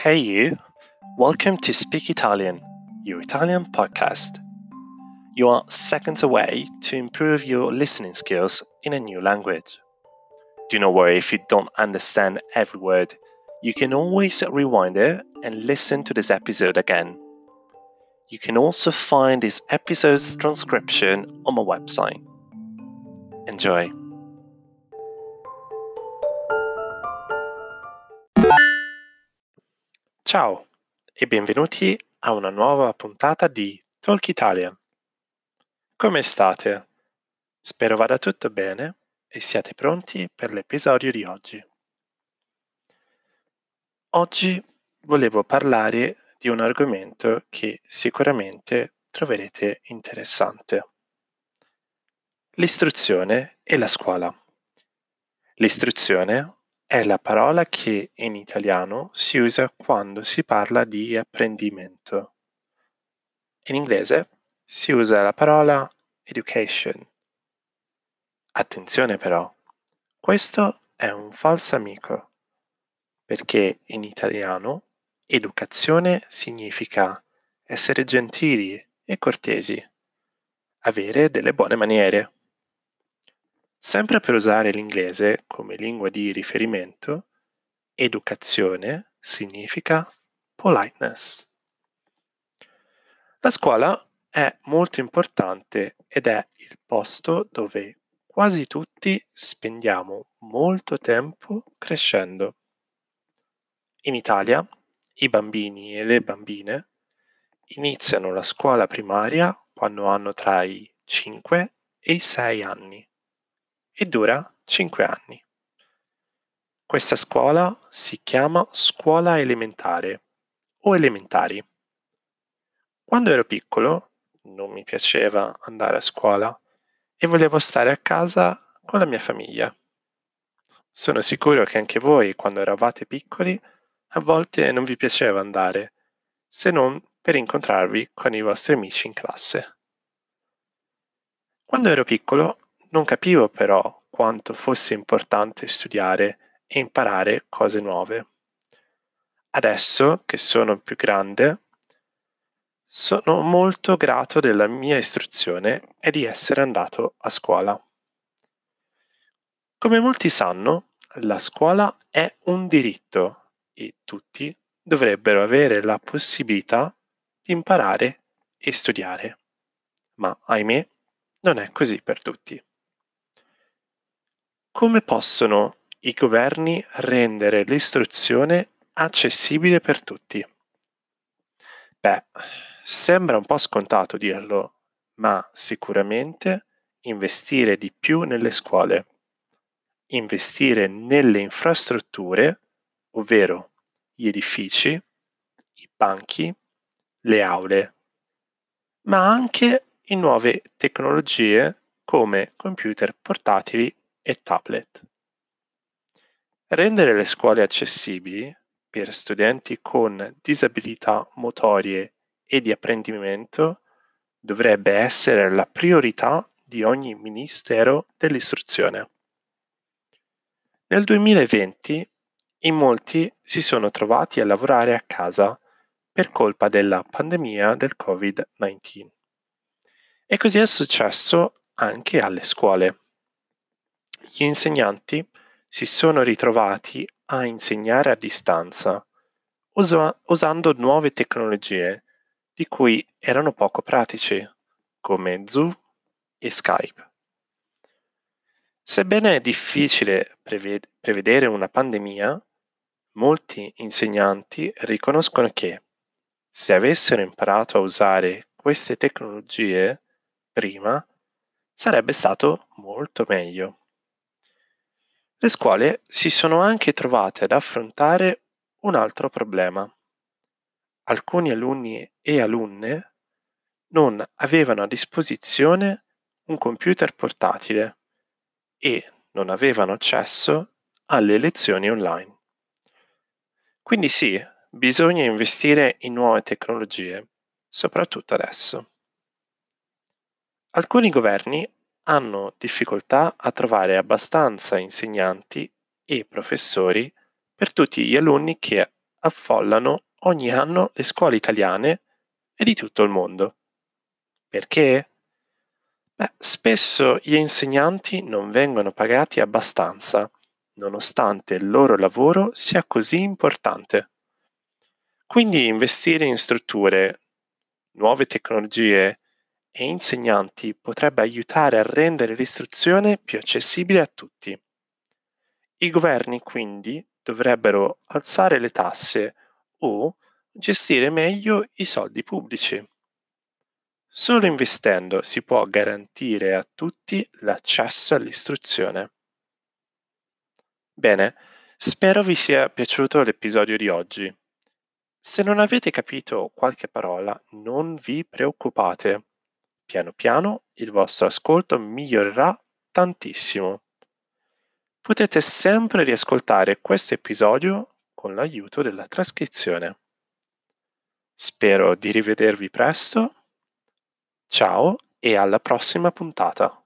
Hey, you! Welcome to Speak Italian, your Italian podcast. You are seconds away to improve your listening skills in a new language. Do not worry if you don't understand every word. You can always rewind it and listen to this episode again. You can also find this episode's transcription on my website. Enjoy! Ciao e benvenuti a una nuova puntata di Talk Italian. Come state? Spero vada tutto bene e siate pronti per l'episodio di oggi. Oggi volevo parlare di un argomento che sicuramente troverete interessante. L'istruzione e la scuola. L'istruzione è la parola che in italiano si usa quando si parla di apprendimento. In inglese si usa la parola education. Attenzione però, questo è un falso amico, perché in italiano educazione significa essere gentili e cortesi, avere delle buone maniere. Sempre per usare l'inglese come lingua di riferimento, educazione significa politeness. La scuola è molto importante ed è il posto dove quasi tutti spendiamo molto tempo crescendo. In Italia i bambini e le bambine iniziano la scuola primaria quando hanno tra i 5 e i 6 anni e dura 5 anni. Questa scuola si chiama scuola elementare o elementari. Quando ero piccolo non mi piaceva andare a scuola e volevo stare a casa con la mia famiglia. Sono sicuro che anche voi, quando eravate piccoli, a volte non vi piaceva andare, se non per incontrarvi con i vostri amici in classe. Quando ero piccolo non capivo però quanto fosse importante studiare e imparare cose nuove. Adesso che sono più grande, sono molto grato della mia istruzione e di essere andato a scuola. Come molti sanno, la scuola è un diritto e tutti dovrebbero avere la possibilità di imparare e studiare. Ma ahimè, non è così per tutti. Come possono i governi rendere l'istruzione accessibile per tutti? Beh, sembra un po' scontato dirlo, ma sicuramente investire di più nelle scuole, investire nelle infrastrutture, ovvero gli edifici, i banchi, le aule, ma anche in nuove tecnologie come computer portatili e tablet. Rendere le scuole accessibili per studenti con disabilità motorie e di apprendimento dovrebbe essere la priorità di ogni Ministero dell'Istruzione. Nel 2020 in molti si sono trovati a lavorare a casa per colpa della pandemia del Covid-19. E così è successo anche alle scuole. Gli insegnanti si sono ritrovati a insegnare a distanza, usa- usando nuove tecnologie di cui erano poco pratici, come Zoom e Skype. Sebbene è difficile preved- prevedere una pandemia, molti insegnanti riconoscono che se avessero imparato a usare queste tecnologie prima, sarebbe stato molto meglio. Le scuole si sono anche trovate ad affrontare un altro problema. Alcuni alunni e alunne non avevano a disposizione un computer portatile e non avevano accesso alle lezioni online. Quindi sì, bisogna investire in nuove tecnologie, soprattutto adesso. Alcuni governi hanno difficoltà a trovare abbastanza insegnanti e professori per tutti gli alunni che affollano ogni anno le scuole italiane e di tutto il mondo. Perché? Beh, spesso gli insegnanti non vengono pagati abbastanza, nonostante il loro lavoro sia così importante. Quindi investire in strutture, nuove tecnologie e insegnanti potrebbe aiutare a rendere l'istruzione più accessibile a tutti. I governi quindi dovrebbero alzare le tasse o gestire meglio i soldi pubblici. Solo investendo si può garantire a tutti l'accesso all'istruzione. Bene, spero vi sia piaciuto l'episodio di oggi. Se non avete capito qualche parola, non vi preoccupate. Piano piano il vostro ascolto migliorerà tantissimo. Potete sempre riascoltare questo episodio con l'aiuto della trascrizione. Spero di rivedervi presto. Ciao e alla prossima puntata.